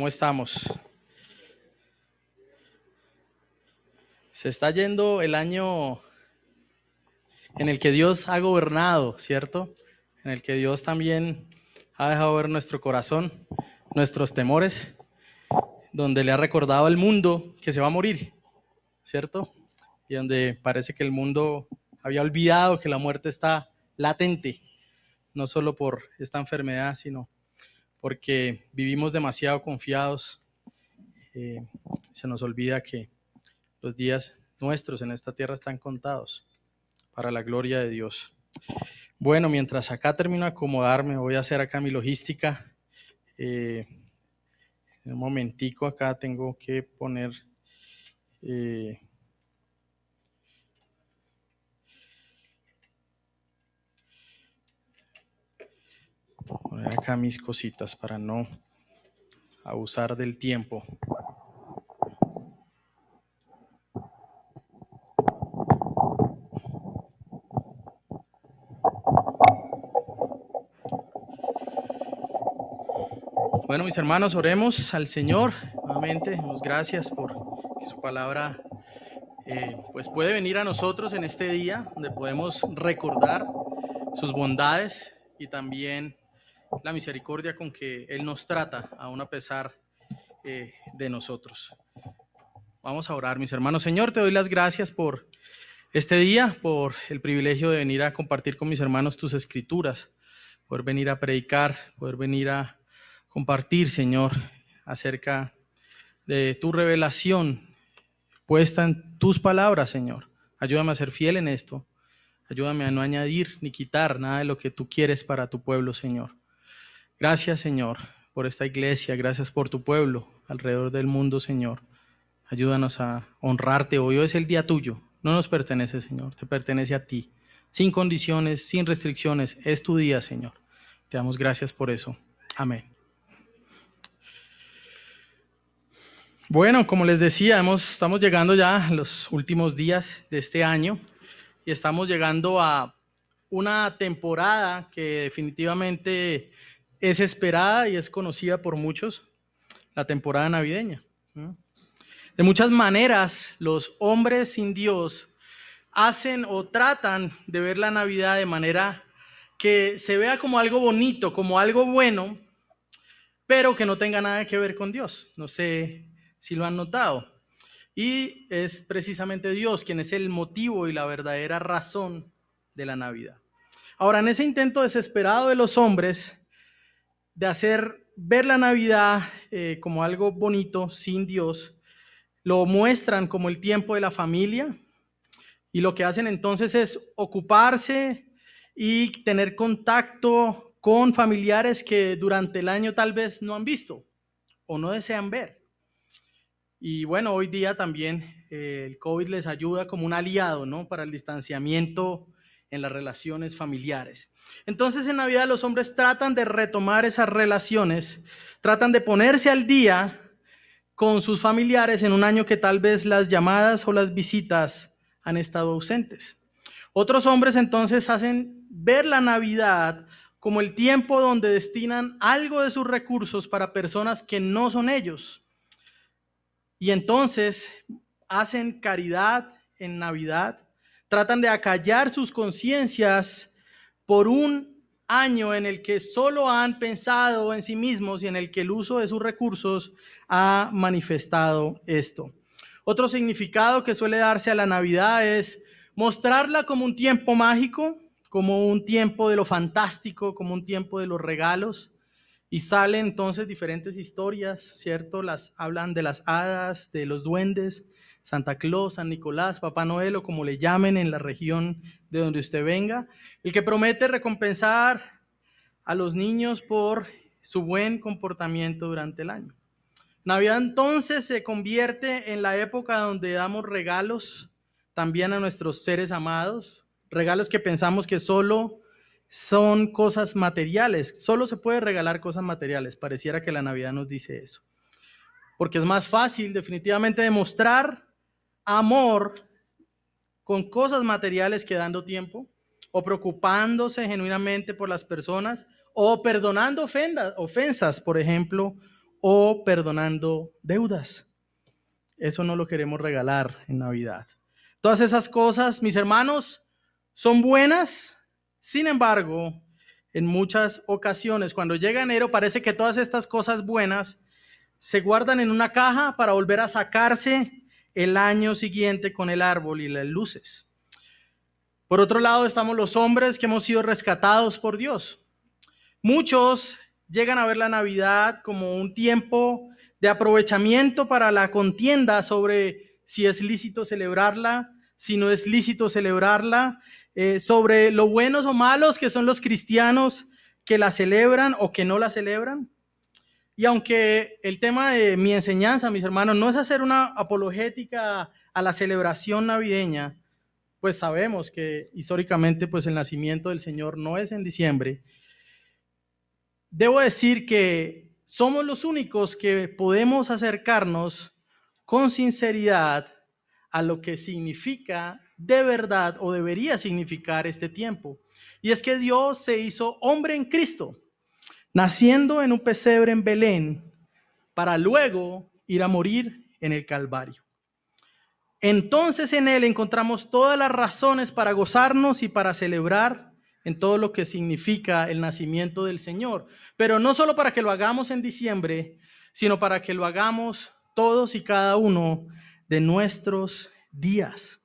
¿Cómo estamos? Se está yendo el año en el que Dios ha gobernado, ¿cierto? En el que Dios también ha dejado ver nuestro corazón, nuestros temores, donde le ha recordado al mundo que se va a morir, ¿cierto? Y donde parece que el mundo había olvidado que la muerte está latente, no solo por esta enfermedad, sino porque vivimos demasiado confiados. Eh, se nos olvida que los días nuestros en esta tierra están contados para la gloria de Dios. Bueno, mientras acá termino de acomodarme, voy a hacer acá mi logística. Eh, un momentico acá tengo que poner... Eh, poner acá mis cositas para no abusar del tiempo. Bueno, mis hermanos, oremos al Señor. Nuevamente, damos gracias por su palabra eh, pues puede venir a nosotros en este día, donde podemos recordar sus bondades y también la misericordia con que Él nos trata, aún a pesar eh, de nosotros. Vamos a orar, mis hermanos. Señor, te doy las gracias por este día, por el privilegio de venir a compartir con mis hermanos tus escrituras, poder venir a predicar, poder venir a compartir, Señor, acerca de tu revelación puesta en tus palabras, Señor. Ayúdame a ser fiel en esto. Ayúdame a no añadir ni quitar nada de lo que tú quieres para tu pueblo, Señor. Gracias, Señor, por esta iglesia. Gracias por tu pueblo alrededor del mundo, Señor. Ayúdanos a honrarte. Hoy es el día tuyo. No nos pertenece, Señor. Te pertenece a ti. Sin condiciones, sin restricciones. Es tu día, Señor. Te damos gracias por eso. Amén. Bueno, como les decía, estamos llegando ya a los últimos días de este año y estamos llegando a una temporada que definitivamente es esperada y es conocida por muchos, la temporada navideña. De muchas maneras, los hombres sin Dios hacen o tratan de ver la Navidad de manera que se vea como algo bonito, como algo bueno, pero que no tenga nada que ver con Dios. No sé si lo han notado. Y es precisamente Dios quien es el motivo y la verdadera razón de la Navidad. Ahora, en ese intento desesperado de los hombres de hacer ver la Navidad eh, como algo bonito sin Dios, lo muestran como el tiempo de la familia y lo que hacen entonces es ocuparse y tener contacto con familiares que durante el año tal vez no han visto o no desean ver. Y bueno, hoy día también eh, el COVID les ayuda como un aliado, ¿no? Para el distanciamiento en las relaciones familiares. Entonces en Navidad los hombres tratan de retomar esas relaciones, tratan de ponerse al día con sus familiares en un año que tal vez las llamadas o las visitas han estado ausentes. Otros hombres entonces hacen ver la Navidad como el tiempo donde destinan algo de sus recursos para personas que no son ellos y entonces hacen caridad en Navidad, tratan de acallar sus conciencias por un año en el que solo han pensado en sí mismos y en el que el uso de sus recursos ha manifestado esto. Otro significado que suele darse a la Navidad es mostrarla como un tiempo mágico, como un tiempo de lo fantástico, como un tiempo de los regalos, y salen entonces diferentes historias, ¿cierto? Las hablan de las hadas, de los duendes, Santa Claus, San Nicolás, Papá Noel o como le llamen en la región de donde usted venga, el que promete recompensar a los niños por su buen comportamiento durante el año. Navidad entonces se convierte en la época donde damos regalos también a nuestros seres amados, regalos que pensamos que solo son cosas materiales. Solo se puede regalar cosas materiales. Pareciera que la Navidad nos dice eso. Porque es más fácil definitivamente demostrar amor con cosas materiales que dando tiempo, o preocupándose genuinamente por las personas, o perdonando ofensas, por ejemplo, o perdonando deudas. Eso no lo queremos regalar en Navidad. Todas esas cosas, mis hermanos, son buenas. Sin embargo, en muchas ocasiones, cuando llega enero, parece que todas estas cosas buenas se guardan en una caja para volver a sacarse el año siguiente con el árbol y las luces. Por otro lado, estamos los hombres que hemos sido rescatados por Dios. Muchos llegan a ver la Navidad como un tiempo de aprovechamiento para la contienda sobre si es lícito celebrarla, si no es lícito celebrarla, eh, sobre lo buenos o malos que son los cristianos que la celebran o que no la celebran. Y aunque el tema de mi enseñanza, mis hermanos, no es hacer una apologética a la celebración navideña, pues sabemos que históricamente pues el nacimiento del Señor no es en diciembre. Debo decir que somos los únicos que podemos acercarnos con sinceridad a lo que significa de verdad o debería significar este tiempo. Y es que Dios se hizo hombre en Cristo naciendo en un pesebre en Belén, para luego ir a morir en el Calvario. Entonces en Él encontramos todas las razones para gozarnos y para celebrar en todo lo que significa el nacimiento del Señor. Pero no solo para que lo hagamos en diciembre, sino para que lo hagamos todos y cada uno de nuestros días.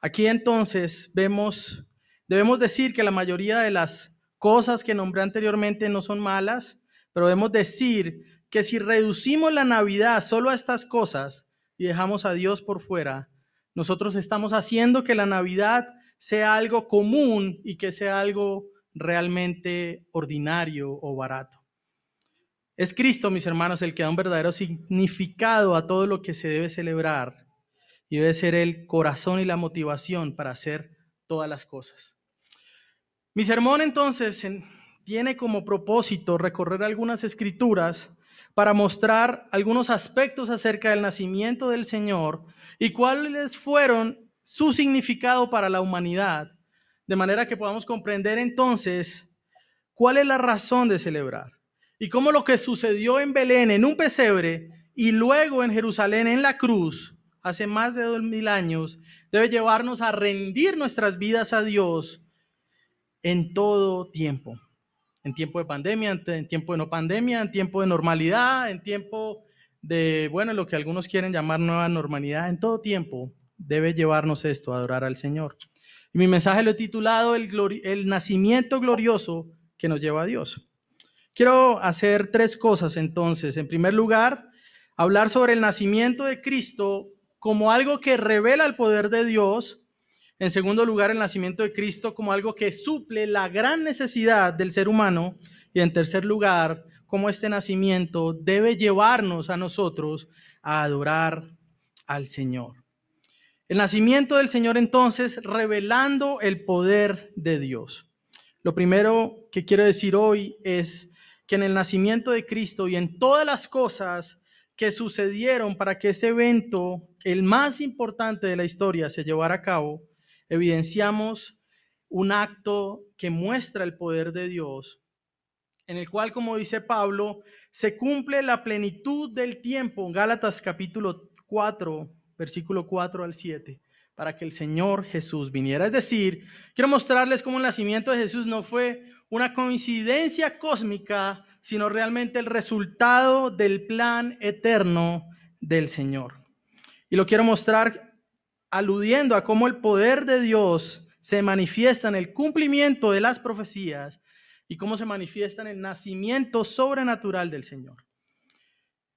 Aquí entonces vemos, debemos decir que la mayoría de las cosas que nombré anteriormente no son malas, pero debemos decir que si reducimos la Navidad solo a estas cosas y dejamos a Dios por fuera, nosotros estamos haciendo que la Navidad sea algo común y que sea algo realmente ordinario o barato. Es Cristo, mis hermanos, el que da un verdadero significado a todo lo que se debe celebrar y debe ser el corazón y la motivación para hacer todas las cosas. Mi sermón entonces tiene como propósito recorrer algunas escrituras para mostrar algunos aspectos acerca del nacimiento del Señor y cuáles fueron su significado para la humanidad, de manera que podamos comprender entonces cuál es la razón de celebrar y cómo lo que sucedió en Belén, en un pesebre, y luego en Jerusalén, en la cruz, hace más de dos mil años, debe llevarnos a rendir nuestras vidas a Dios en todo tiempo. En tiempo de pandemia, en tiempo de no pandemia, en tiempo de normalidad, en tiempo de, bueno, lo que algunos quieren llamar nueva normalidad, en todo tiempo debe llevarnos esto, adorar al Señor. Y mi mensaje lo he titulado el nacimiento glorioso que nos lleva a Dios. Quiero hacer tres cosas entonces. En primer lugar, hablar sobre el nacimiento de Cristo como algo que revela el poder de Dios en segundo lugar, el nacimiento de Cristo como algo que suple la gran necesidad del ser humano. Y en tercer lugar, como este nacimiento debe llevarnos a nosotros a adorar al Señor. El nacimiento del Señor entonces revelando el poder de Dios. Lo primero que quiero decir hoy es que en el nacimiento de Cristo y en todas las cosas que sucedieron para que ese evento, el más importante de la historia, se llevara a cabo, evidenciamos un acto que muestra el poder de Dios, en el cual, como dice Pablo, se cumple la plenitud del tiempo, Gálatas capítulo 4, versículo 4 al 7, para que el Señor Jesús viniera. Es decir, quiero mostrarles cómo el nacimiento de Jesús no fue una coincidencia cósmica, sino realmente el resultado del plan eterno del Señor. Y lo quiero mostrar aludiendo a cómo el poder de Dios se manifiesta en el cumplimiento de las profecías y cómo se manifiesta en el nacimiento sobrenatural del Señor.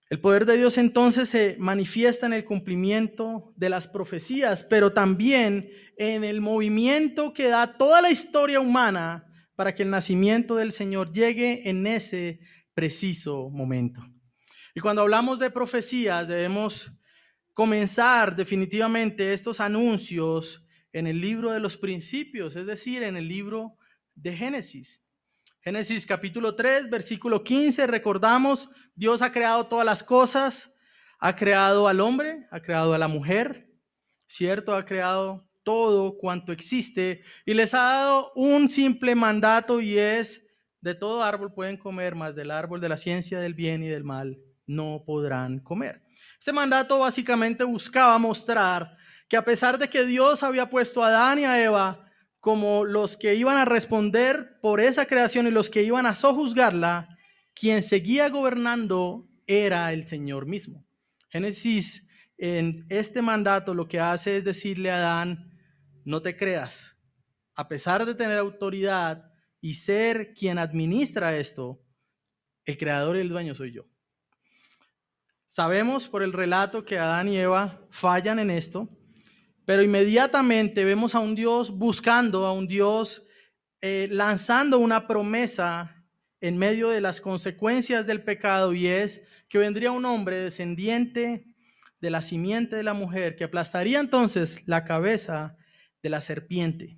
El poder de Dios entonces se manifiesta en el cumplimiento de las profecías, pero también en el movimiento que da toda la historia humana para que el nacimiento del Señor llegue en ese preciso momento. Y cuando hablamos de profecías debemos comenzar definitivamente estos anuncios en el libro de los principios, es decir, en el libro de Génesis. Génesis capítulo 3, versículo 15, recordamos, Dios ha creado todas las cosas, ha creado al hombre, ha creado a la mujer, ¿cierto? Ha creado todo cuanto existe y les ha dado un simple mandato y es de todo árbol pueden comer, mas del árbol de la ciencia del bien y del mal no podrán comer. Este mandato básicamente buscaba mostrar que a pesar de que Dios había puesto a Adán y a Eva como los que iban a responder por esa creación y los que iban a sojuzgarla, quien seguía gobernando era el Señor mismo. Génesis, en este mandato lo que hace es decirle a Adán, no te creas, a pesar de tener autoridad y ser quien administra esto, el creador y el dueño soy yo. Sabemos por el relato que Adán y Eva fallan en esto, pero inmediatamente vemos a un Dios buscando, a un Dios eh, lanzando una promesa en medio de las consecuencias del pecado y es que vendría un hombre descendiente de la simiente de la mujer que aplastaría entonces la cabeza de la serpiente.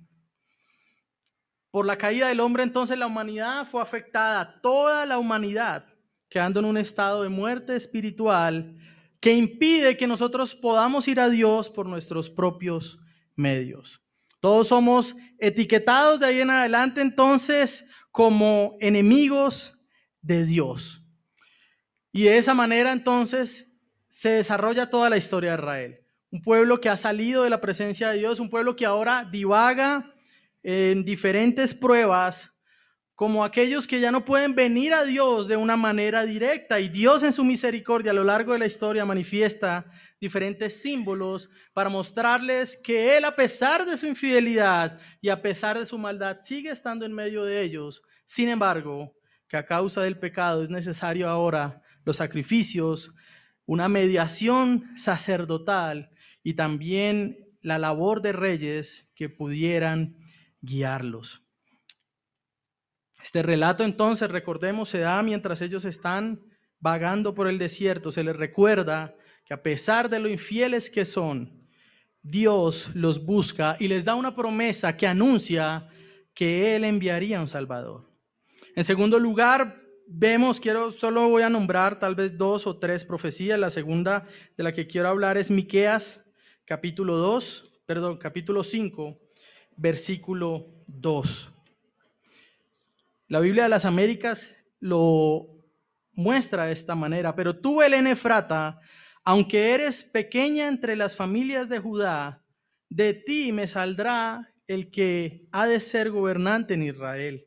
Por la caída del hombre entonces la humanidad fue afectada, toda la humanidad, quedando en un estado de muerte espiritual que impide que nosotros podamos ir a Dios por nuestros propios medios. Todos somos etiquetados de ahí en adelante entonces como enemigos de Dios. Y de esa manera entonces se desarrolla toda la historia de Israel. Un pueblo que ha salido de la presencia de Dios, un pueblo que ahora divaga en diferentes pruebas como aquellos que ya no pueden venir a Dios de una manera directa y Dios en su misericordia a lo largo de la historia manifiesta diferentes símbolos para mostrarles que Él a pesar de su infidelidad y a pesar de su maldad sigue estando en medio de ellos. Sin embargo, que a causa del pecado es necesario ahora los sacrificios, una mediación sacerdotal y también la labor de reyes que pudieran guiarlos. Este relato entonces, recordemos, se da mientras ellos están vagando por el desierto. Se les recuerda que a pesar de lo infieles que son, Dios los busca y les da una promesa que anuncia que Él enviaría un Salvador. En segundo lugar, vemos, quiero, solo voy a nombrar tal vez dos o tres profecías. La segunda de la que quiero hablar es Miqueas, capítulo 2, perdón, capítulo 5, versículo 2. La Biblia de las Américas lo muestra de esta manera, pero tú, Belén Efrata, aunque eres pequeña entre las familias de Judá, de ti me saldrá el que ha de ser gobernante en Israel.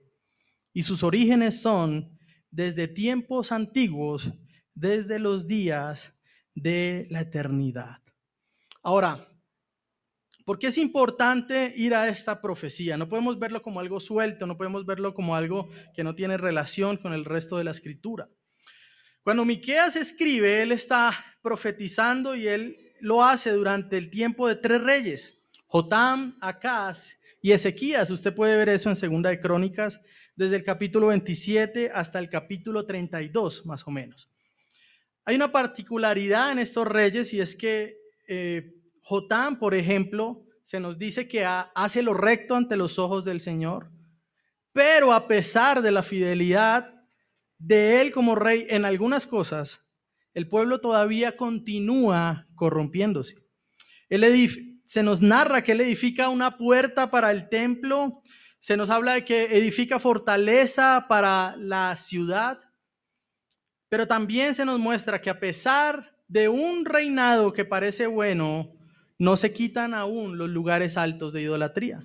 Y sus orígenes son desde tiempos antiguos, desde los días de la eternidad. Ahora, ¿Por qué es importante ir a esta profecía? No podemos verlo como algo suelto, no podemos verlo como algo que no tiene relación con el resto de la escritura. Cuando Miqueas escribe, él está profetizando y él lo hace durante el tiempo de tres reyes, Jotam, Acaz y Ezequías. Usted puede ver eso en Segunda de Crónicas, desde el capítulo 27 hasta el capítulo 32, más o menos. Hay una particularidad en estos reyes y es que eh, Jotán, por ejemplo, se nos dice que hace lo recto ante los ojos del Señor, pero a pesar de la fidelidad de él como rey en algunas cosas, el pueblo todavía continúa corrompiéndose. se nos narra que él edifica una puerta para el templo, se nos habla de que edifica fortaleza para la ciudad, pero también se nos muestra que a pesar de un reinado que parece bueno, no se quitan aún los lugares altos de idolatría.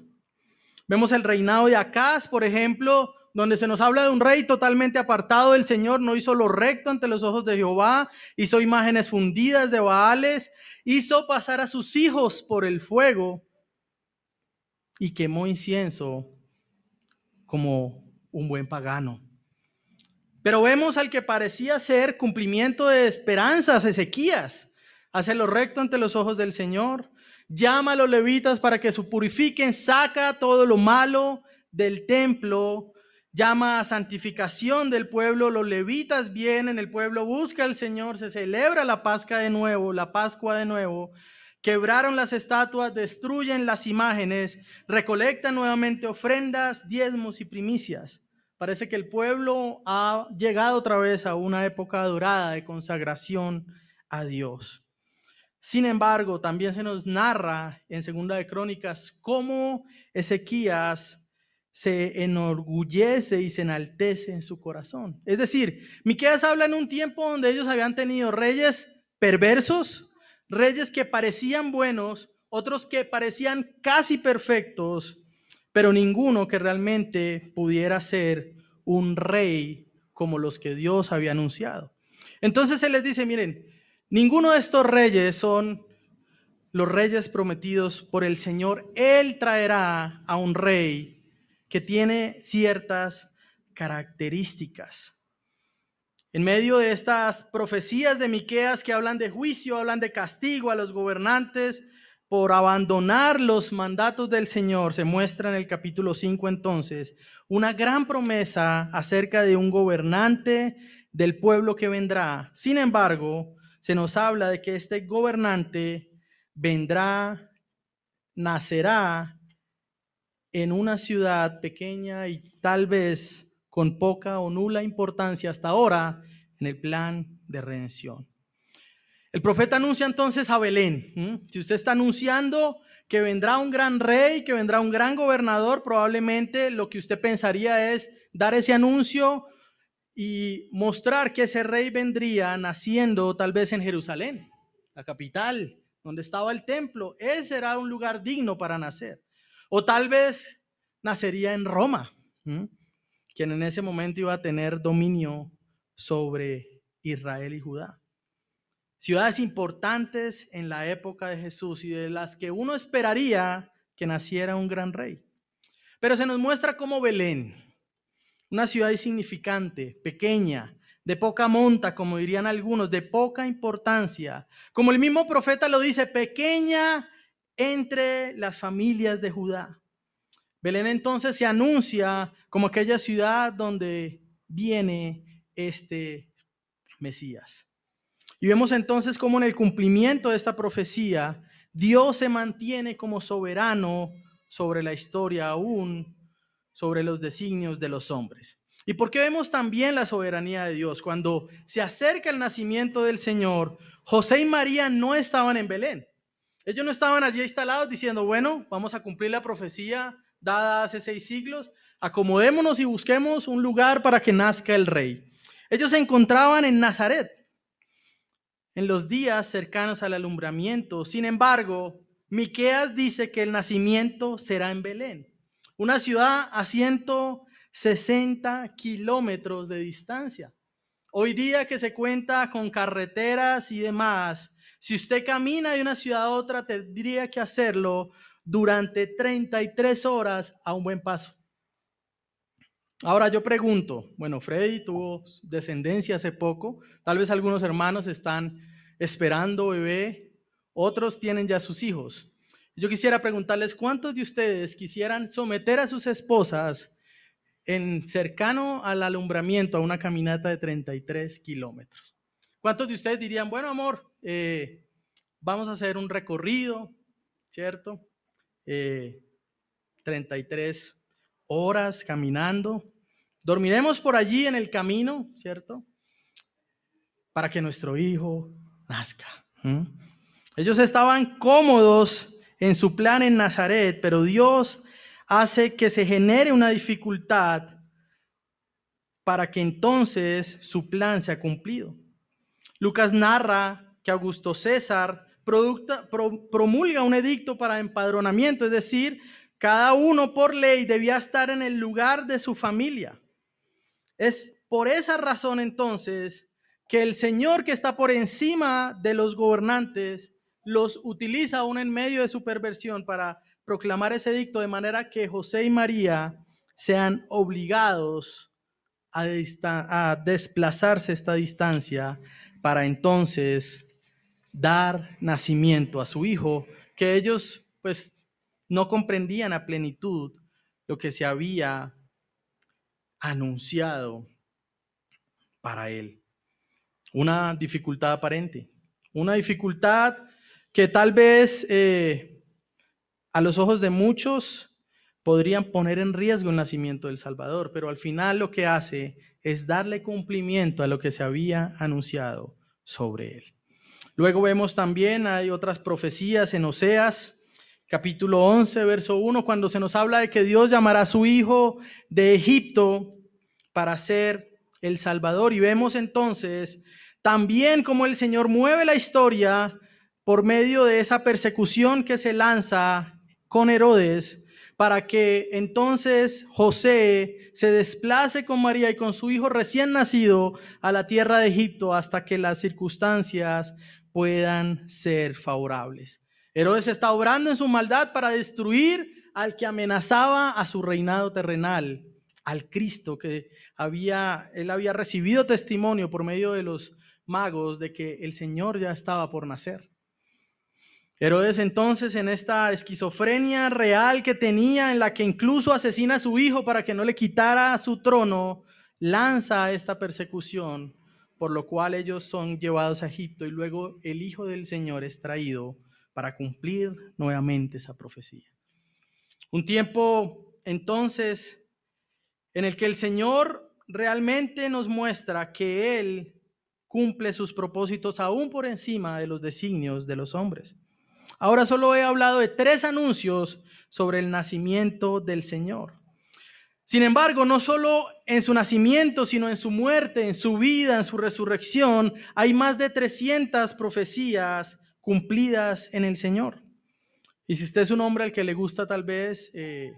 Vemos el reinado de Acaz, por ejemplo, donde se nos habla de un rey totalmente apartado del Señor, no hizo lo recto ante los ojos de Jehová, hizo imágenes fundidas de Baales, hizo pasar a sus hijos por el fuego y quemó incienso como un buen pagano. Pero vemos al que parecía ser cumplimiento de esperanzas, Ezequías, hace lo recto ante los ojos del Señor, llama a los levitas para que se purifiquen, saca todo lo malo del templo, llama a santificación del pueblo, los levitas vienen, el pueblo busca al Señor, se celebra la Pascua de nuevo, la Pascua de nuevo, quebraron las estatuas, destruyen las imágenes, recolectan nuevamente ofrendas, diezmos y primicias. Parece que el pueblo ha llegado otra vez a una época dorada de consagración a Dios. Sin embargo, también se nos narra en Segunda de Crónicas cómo Ezequías se enorgullece y se enaltece en su corazón. Es decir, Miqueas habla en un tiempo donde ellos habían tenido reyes perversos, reyes que parecían buenos, otros que parecían casi perfectos, pero ninguno que realmente pudiera ser un rey como los que Dios había anunciado. Entonces Él les dice, miren, ninguno de estos reyes son los reyes prometidos por el Señor. Él traerá a un rey que tiene ciertas características. En medio de estas profecías de Miqueas que hablan de juicio, hablan de castigo a los gobernantes por abandonar los mandatos del Señor, se muestra en el capítulo 5 entonces una gran promesa acerca de un gobernante del pueblo que vendrá. Sin embargo, se nos habla de que este gobernante vendrá, nacerá en una ciudad pequeña y tal vez con poca o nula importancia hasta ahora en el plan de redención. El profeta anuncia entonces a Belén. Si usted está anunciando que vendrá un gran rey, que vendrá un gran gobernador, probablemente lo que usted pensaría es dar ese anuncio y mostrar que ese rey vendría naciendo tal vez en Jerusalén, la capital, donde estaba el templo. Ese era un lugar digno para nacer. O tal vez nacería en Roma, quien en ese momento iba a tener dominio sobre Israel y Judá. Ciudades importantes en la época de Jesús y de las que uno esperaría que naciera un gran rey. Pero se nos muestra como Belén, una ciudad insignificante, pequeña, de poca monta, como dirían algunos, de poca importancia. Como el mismo profeta lo dice, pequeña entre las familias de Judá. Belén entonces se anuncia como aquella ciudad donde viene este Mesías. Y vemos entonces cómo en el cumplimiento de esta profecía, Dios se mantiene como soberano sobre la historia aún, sobre los designios de los hombres. ¿Y por qué vemos también la soberanía de Dios? Cuando se acerca el nacimiento del Señor, José y María no estaban en Belén. Ellos no estaban allí instalados diciendo, bueno, vamos a cumplir la profecía dada hace seis siglos, acomodémonos y busquemos un lugar para que nazca el rey. Ellos se encontraban en Nazaret, en los días cercanos al alumbramiento. Sin embargo, Miqueas dice que el nacimiento será en Belén, una ciudad a 160 kilómetros de distancia. Hoy día que se cuenta con carreteras y demás, si usted camina de una ciudad a otra, tendría que hacerlo durante 33 horas a un buen paso. Ahora yo pregunto, bueno, Freddy tuvo descendencia hace poco, tal vez algunos hermanos están esperando bebé, otros tienen ya sus hijos. Yo quisiera preguntarles cuántos de ustedes quisieran someter a sus esposas en cercano al alumbramiento a una caminata de 33 kilómetros. ¿Cuántos de ustedes dirían, bueno, amor, eh, vamos a hacer un recorrido, ¿cierto? 33 eh, horas caminando. Dormiremos por allí en el camino, ¿cierto? Para que nuestro hijo nazca. Ellos estaban cómodos en su plan en Nazaret, pero Dios hace que se genere una dificultad para que entonces su plan sea cumplido. Lucas narra que Augusto César promulga un edicto para empadronamiento, es decir, cada uno por ley debía estar en el lugar de su familia. Es por esa razón entonces que el Señor que está por encima de los gobernantes los utiliza aún en medio de su perversión para proclamar ese edicto de manera que José y María sean obligados a, a desplazarse esta distancia para entonces dar nacimiento a su hijo, que ellos pues no comprendían a plenitud lo que se había anunciado para él. Una dificultad aparente, una dificultad que tal vez eh, a los ojos de muchos podrían poner en riesgo el nacimiento del Salvador, pero al final lo que hace es darle cumplimiento a lo que se había anunciado sobre él. Luego vemos también, hay otras profecías en Oseas capítulo 11, verso 1, cuando se nos habla de que Dios llamará a su hijo de Egipto para ser el Salvador. Y vemos entonces también cómo el Señor mueve la historia por medio de esa persecución que se lanza con Herodes para que entonces José se desplace con María y con su hijo recién nacido a la tierra de Egipto hasta que las circunstancias puedan ser favorables. Herodes está obrando en su maldad para destruir al que amenazaba a su reinado terrenal, al Cristo que había, él había recibido testimonio por medio de los magos de que el Señor ya estaba por nacer. Herodes entonces en esta esquizofrenia real que tenía, en la que incluso asesina a su hijo para que no le quitara su trono, lanza esta persecución, por lo cual ellos son llevados a Egipto y luego el Hijo del Señor es traído para cumplir nuevamente esa profecía. Un tiempo entonces en el que el Señor realmente nos muestra que Él cumple sus propósitos aún por encima de los designios de los hombres. Ahora solo he hablado de tres anuncios sobre el nacimiento del Señor. Sin embargo, no solo en su nacimiento, sino en su muerte, en su vida, en su resurrección, hay más de 300 profecías cumplidas en el Señor. Y si usted es un hombre al que le gusta tal vez eh,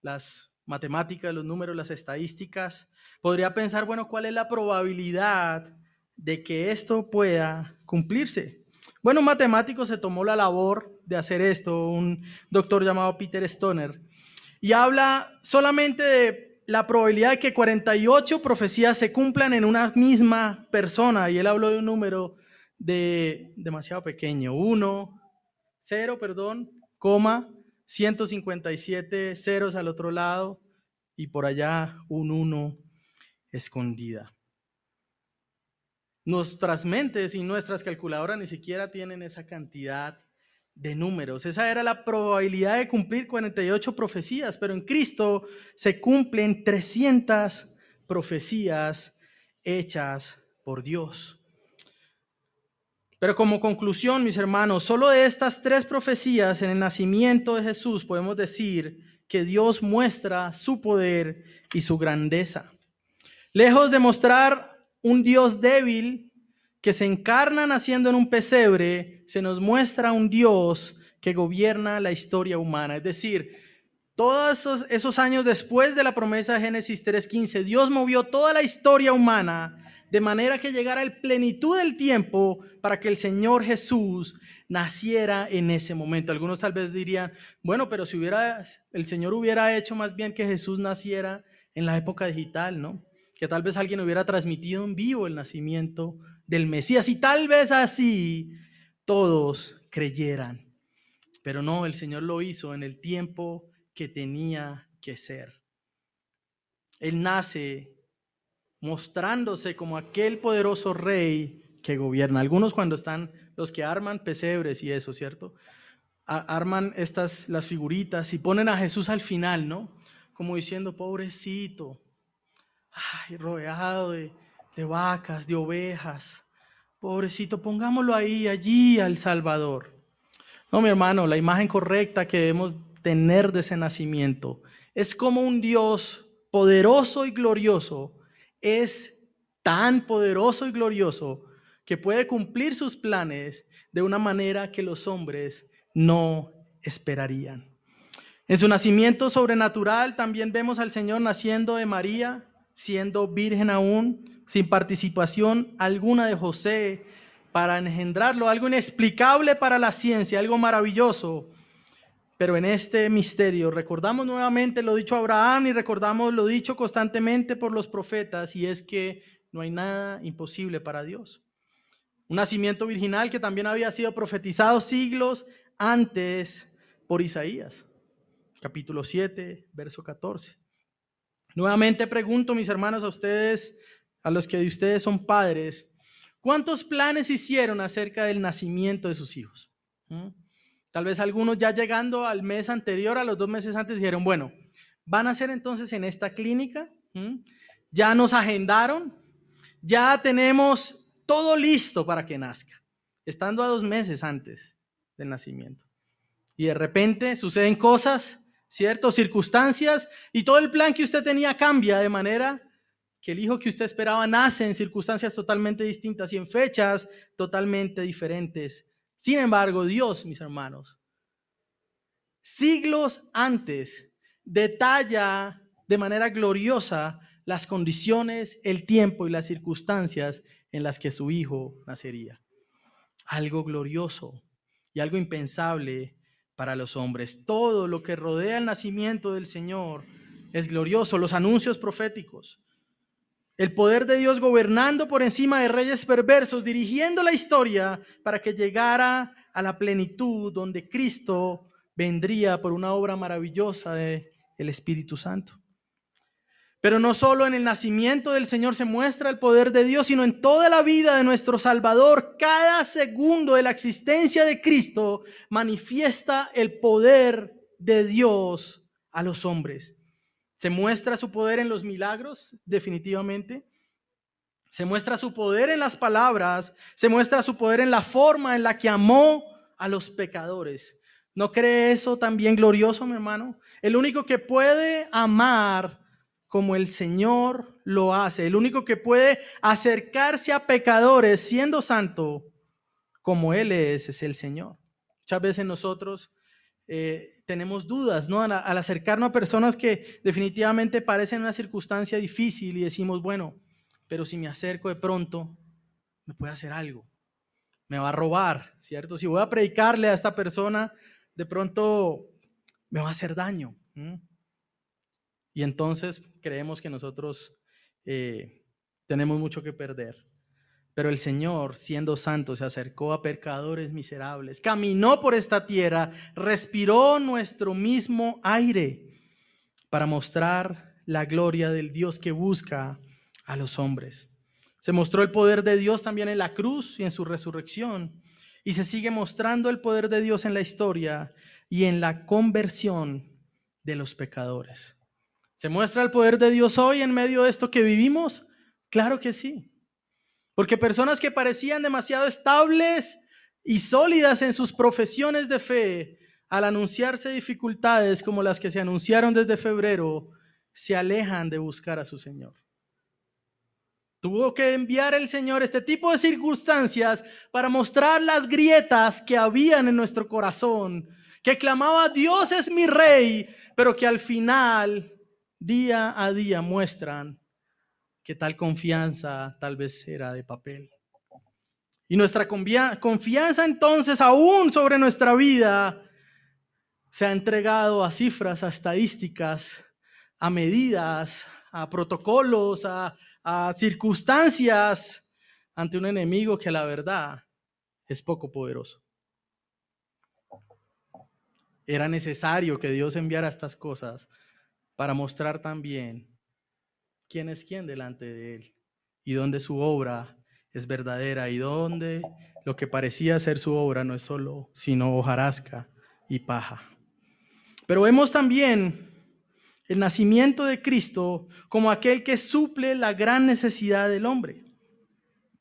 las matemáticas, los números, las estadísticas, podría pensar, bueno, ¿cuál es la probabilidad de que esto pueda cumplirse? Bueno, un matemático se tomó la labor de hacer esto, un doctor llamado Peter Stoner, y habla solamente de la probabilidad de que 48 profecías se cumplan en una misma persona, y él habló de un número de demasiado pequeño, 1, 0, perdón, coma, 157 ceros al otro lado y por allá un 1 escondida. Nuestras mentes y nuestras calculadoras ni siquiera tienen esa cantidad de números. Esa era la probabilidad de cumplir 48 profecías, pero en Cristo se cumplen 300 profecías hechas por Dios. Pero como conclusión, mis hermanos, solo de estas tres profecías en el nacimiento de Jesús podemos decir que Dios muestra su poder y su grandeza. Lejos de mostrar un Dios débil que se encarna naciendo en un pesebre, se nos muestra un Dios que gobierna la historia humana. Es decir, todos esos, años después de la promesa de Génesis 3.15, Dios movió toda la historia humana de manera que llegara el plenitud del tiempo para que el Señor Jesús naciera en ese momento. Algunos tal vez dirían, bueno, pero si hubiera, el Señor hubiera hecho más bien que Jesús naciera en la época digital, ¿no? Que tal vez alguien hubiera transmitido en vivo el nacimiento del Mesías y tal vez así todos creyeran. Pero no, el Señor lo hizo en el tiempo que tenía que ser. Él nace mostrándose como aquel poderoso rey que gobierna. Algunos cuando están, los que arman pesebres y eso, ¿cierto? arman estas, las figuritas y ponen a Jesús al final, ¿no? Como diciendo, pobrecito, ay, rodeado de, de vacas, de ovejas, pobrecito, pongámoslo ahí, allí al Salvador. No, mi hermano, la imagen correcta que debemos tener de ese nacimiento es como un Dios poderoso y glorioso es tan poderoso y glorioso que puede cumplir sus planes de una manera que los hombres no esperarían. En su nacimiento sobrenatural también vemos al Señor naciendo de María, siendo virgen aún, sin participación alguna de José para engendrarlo, algo inexplicable para la ciencia, algo maravilloso, pero en este misterio recordamos nuevamente lo dicho a Abraham y recordamos lo dicho constantemente por los profetas, y es que no hay nada imposible para Dios. Un nacimiento virginal que también había sido profetizado siglos antes por Isaías, capítulo 7, verso 14. Nuevamente pregunto, mis hermanos, a ustedes, a los que de ustedes son padres, ¿cuántos planes hicieron acerca del nacimiento de sus hijos? ¿Mm? Tal vez algunos ya llegando al mes anterior, a los dos meses antes, dijeron, bueno, van a ser entonces en esta clínica, ya nos agendaron, ya tenemos todo listo para que nazca, estando a dos meses antes del nacimiento. Y de repente suceden cosas, ¿cierto? Circunstancias y todo el plan que usted tenía cambia de manera que el hijo que usted esperaba nace en circunstancias totalmente distintas y en fechas totalmente diferentes. Sin embargo, Dios, mis hermanos, siglos antes, detalla de manera gloriosa las condiciones, el tiempo y las circunstancias en las que su hijo nacería. Algo glorioso y algo impensable para los hombres. Todo lo que rodea el nacimiento del Señor es glorioso, los anuncios proféticos, el poder de Dios gobernando por encima de reyes perversos, dirigiendo la historia para que llegara a la plenitud donde Cristo vendría por una obra maravillosa del Espíritu Santo. Pero no solo en el nacimiento del Señor se muestra el poder de Dios, sino en toda la vida de nuestro Salvador. Cada segundo de la existencia de Cristo manifiesta el poder de Dios a los hombres. Se muestra su poder en los milagros, definitivamente. Se muestra su poder en las palabras. Se muestra su poder en la forma en la que amó a los pecadores. ¿No cree eso también glorioso, mi hermano? El único que puede amar como el Señor lo hace. El único que puede acercarse a pecadores siendo santo como Él es, es el Señor. Muchas veces nosotros eh, tenemos dudas, ¿no? Al, acercarnos a personas que definitivamente parecen una circunstancia difícil y decimos, bueno, pero si me acerco de pronto, me puede hacer algo, me va a robar, ¿cierto? Si voy a predicarle a esta persona, de pronto me va a hacer daño. Y entonces creemos que nosotros eh, tenemos mucho que perder. Pero el Señor, siendo santo, se acercó a pecadores miserables, caminó por esta tierra, respiró nuestro mismo aire para mostrar la gloria del Dios que busca a los hombres. Se mostró el poder de Dios también en la cruz y en su resurrección. Y se sigue mostrando el poder de Dios en la historia y en la conversión de los pecadores. ¿Se muestra el poder de Dios hoy en medio de esto que vivimos? Claro que sí. Porque personas que parecían demasiado estables y sólidas en sus profesiones de fe, al anunciarse dificultades como las que se anunciaron desde febrero, se alejan de buscar a su Señor. Tuvo que enviar el Señor este tipo de circunstancias para mostrar las grietas que habían en nuestro corazón, que clamaba, Dios es mi rey, pero que al final día a día muestran que tal confianza tal vez era de papel. Y nuestra confianza entonces aún sobre nuestra vida se ha entregado a cifras, a estadísticas, a medidas, a protocolos, a, circunstancias ante un enemigo que la verdad es poco poderoso. Era necesario que Dios enviara estas cosas para mostrar también quién es quién delante de Él y dónde su obra es verdadera y dónde lo que parecía ser su obra no es solo, sino hojarasca y paja. Pero vemos también el nacimiento de Cristo como aquel que suple la gran necesidad del hombre.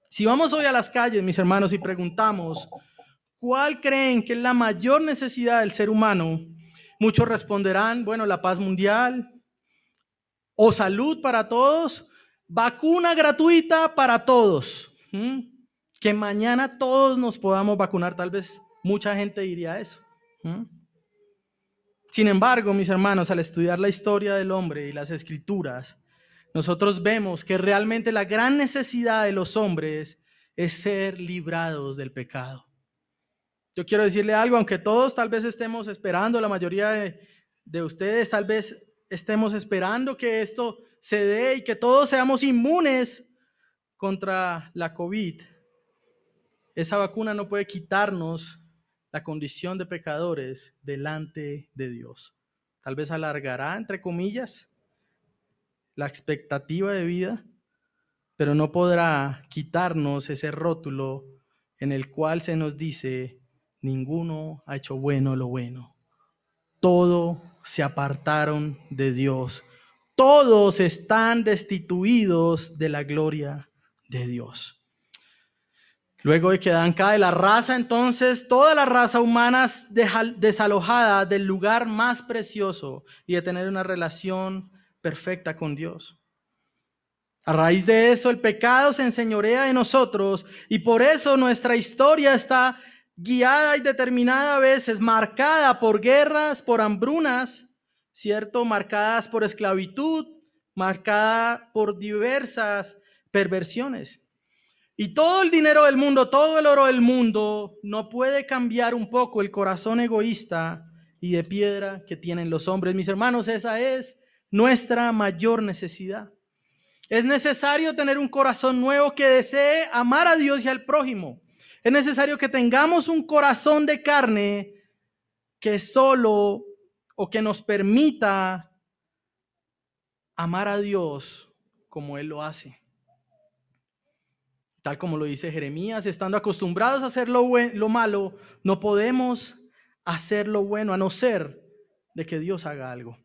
Si vamos hoy a las calles, mis hermanos, y preguntamos, ¿cuál creen que es la mayor necesidad del ser humano? Muchos responderán, bueno, la paz mundial o salud para todos, vacuna gratuita para todos. Que mañana todos nos podamos vacunar, tal vez mucha gente diría eso. Sin embargo, mis hermanos, al estudiar la historia del hombre y las escrituras, nosotros vemos que realmente la gran necesidad de los hombres es ser librados del pecado. Yo quiero decirle algo, aunque todos tal vez estemos esperando, la mayoría de, ustedes tal vez estemos esperando que esto se dé y que todos seamos inmunes contra la COVID, esa vacuna no puede quitarnos la condición de pecadores delante de Dios. Tal vez alargará, entre comillas, la expectativa de vida, pero no podrá quitarnos ese rótulo en el cual se nos dice ninguno ha hecho bueno lo bueno. Todos se apartaron de Dios. Todos están destituidos de la gloria de Dios. Luego de que Adán cae, la raza entonces, toda la raza humana desalojada del lugar más precioso y de tener una relación perfecta con Dios. A raíz de eso, el pecado se enseñorea de nosotros y por eso nuestra historia está guiada y determinada a veces, marcada por guerras, por hambrunas, ¿cierto? Marcadas por esclavitud, marcada por diversas perversiones. Y todo el dinero del mundo, todo el oro del mundo, no puede cambiar un poco el corazón egoísta y de piedra que tienen los hombres. Mis hermanos, esa es nuestra mayor necesidad. Es necesario tener un corazón nuevo que desee amar a Dios y al prójimo. Es necesario que tengamos un corazón de carne que solo o que nos permita amar a Dios como Él lo hace. Tal como lo dice Jeremías, estando acostumbrados a hacer lo, lo malo, no podemos hacer lo bueno a no ser de que Dios haga algo.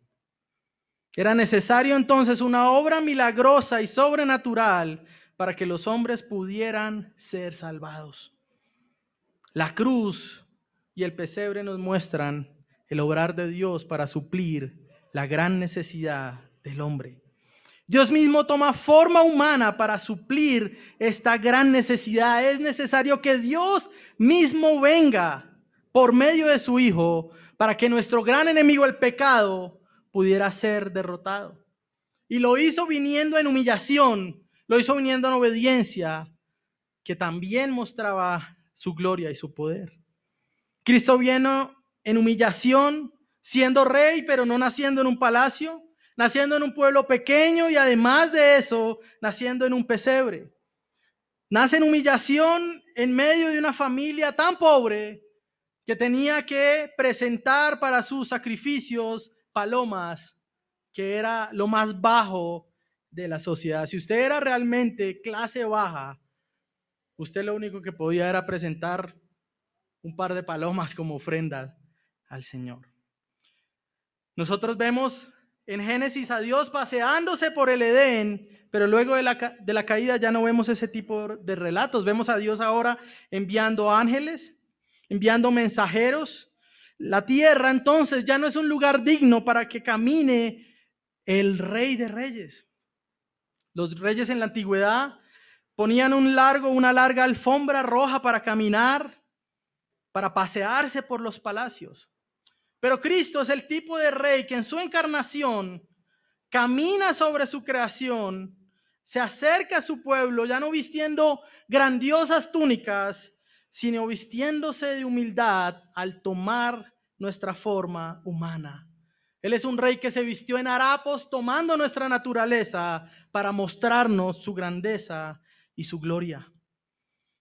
Era necesario entonces una obra milagrosa y sobrenatural para que los hombres pudieran ser salvados. La cruz y el pesebre nos muestran el obrar de Dios para suplir la gran necesidad del hombre. Dios mismo toma forma humana para suplir esta gran necesidad. Es necesario que Dios mismo venga por medio de su Hijo para que nuestro gran enemigo, el pecado, pudiera ser derrotado. Y lo hizo viniendo en humillación, lo hizo viniendo en obediencia, que también mostraba su gloria y su poder. Cristo vino en humillación, siendo rey, pero no naciendo en un palacio, naciendo en un pueblo pequeño y además de eso, naciendo en un pesebre. Nace en humillación en medio de una familia tan pobre que tenía que presentar para sus sacrificios palomas, que era lo más bajo de la sociedad. Si usted era realmente clase baja, usted lo único que podía era presentar un par de palomas como ofrenda al Señor. Nosotros vemos en Génesis a Dios paseándose por el Edén, pero luego de la, de la, caída ya no vemos ese tipo de relatos. Vemos a Dios ahora enviando ángeles, enviando mensajeros, la tierra entonces ya no es un lugar digno para que camine el rey de reyes. Los reyes en la antigüedad ponían un largo, una larga alfombra roja para caminar, para pasearse por los palacios. Pero Cristo es el tipo de rey que en su encarnación camina sobre su creación, se acerca a su pueblo, ya no vistiendo grandiosas túnicas, sino vistiéndose de humildad al tomar nuestra forma humana. Él es un rey que se vistió en harapos, tomando nuestra naturaleza para mostrarnos su grandeza y su gloria.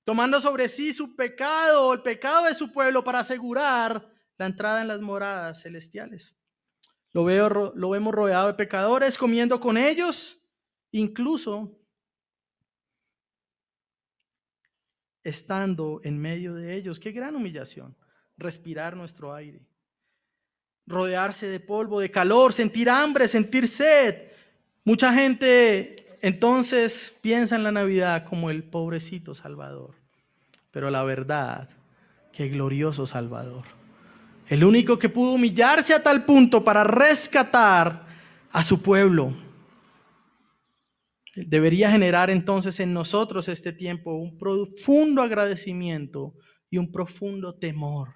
Tomando sobre sí su pecado, el pecado de su pueblo, para asegurar la entrada en las moradas celestiales. Lo, veo, lo vemos rodeado de pecadores, comiendo con ellos, incluso estando en medio de ellos. Qué gran humillación, respirar nuestro aire, rodearse de polvo, de calor, sentir hambre, sentir sed. Mucha gente entonces piensa en la Navidad como el pobrecito Salvador, pero la verdad, qué glorioso Salvador. El único que pudo humillarse a tal punto para rescatar a su pueblo Debería generar entonces en nosotros este tiempo un profundo agradecimiento y un profundo temor.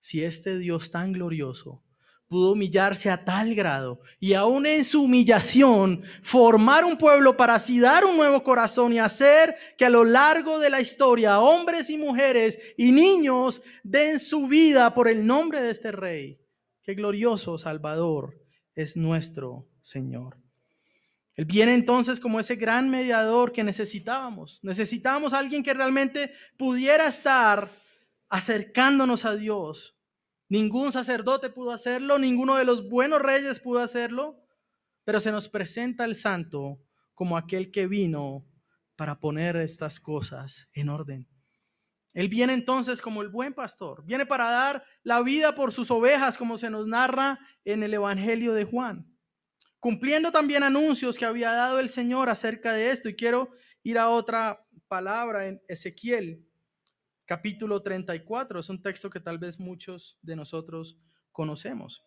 Si este Dios tan glorioso pudo humillarse a tal grado y aún en su humillación formar un pueblo para así dar un nuevo corazón y hacer que a lo largo de la historia hombres y mujeres y niños den su vida por el nombre de este rey. Qué glorioso Salvador es nuestro Señor. Él viene entonces como ese gran mediador que necesitábamos. Necesitábamos a alguien que realmente pudiera estar acercándonos a Dios. Ningún sacerdote pudo hacerlo, ninguno de los buenos reyes pudo hacerlo, pero se nos presenta el santo como aquel que vino para poner estas cosas en orden. Él viene entonces como el buen pastor, viene para dar la vida por sus ovejas, como se nos narra en el Evangelio de Juan cumpliendo también anuncios que había dado el Señor acerca de esto. Y quiero ir a otra palabra en Ezequiel, capítulo 34. Es un texto que tal vez muchos de nosotros conocemos.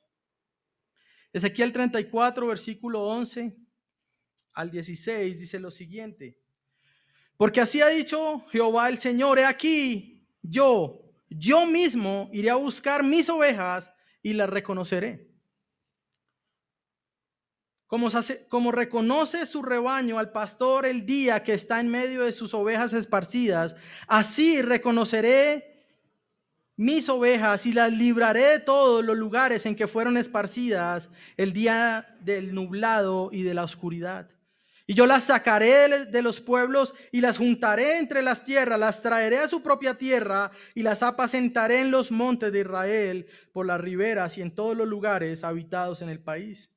Ezequiel 34, versículo 11 al 16 dice lo siguiente. Porque así ha dicho Jehová el Señor, he aquí, yo, yo mismo iré a buscar mis ovejas y las reconoceré. Como, reconoce su rebaño al pastor el día que está en medio de sus ovejas esparcidas, así reconoceré mis ovejas y las libraré de todos los lugares en que fueron esparcidas el día del nublado y de la oscuridad. Y yo las sacaré de los pueblos y las juntaré entre las tierras, las traeré a su propia tierra y las apacentaré en los montes de Israel, por las riberas y en todos los lugares habitados en el país.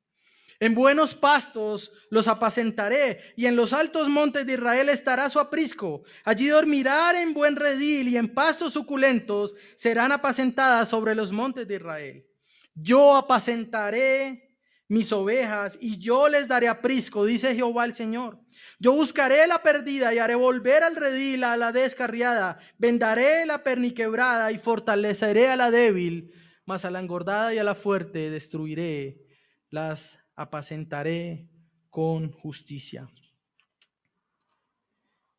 En buenos pastos los apacentaré, y en los altos montes de Israel estará su aprisco. Allí dormirán en buen redil, y en pastos suculentos serán apacentadas sobre los montes de Israel. Yo apacentaré mis ovejas y yo les daré aprisco, dice Jehová el Señor. Yo buscaré la perdida y haré volver al redil a la descarriada, vendaré la perniquebrada y fortaleceré a la débil, mas a la engordada y a la fuerte destruiré, las apacentaré con justicia.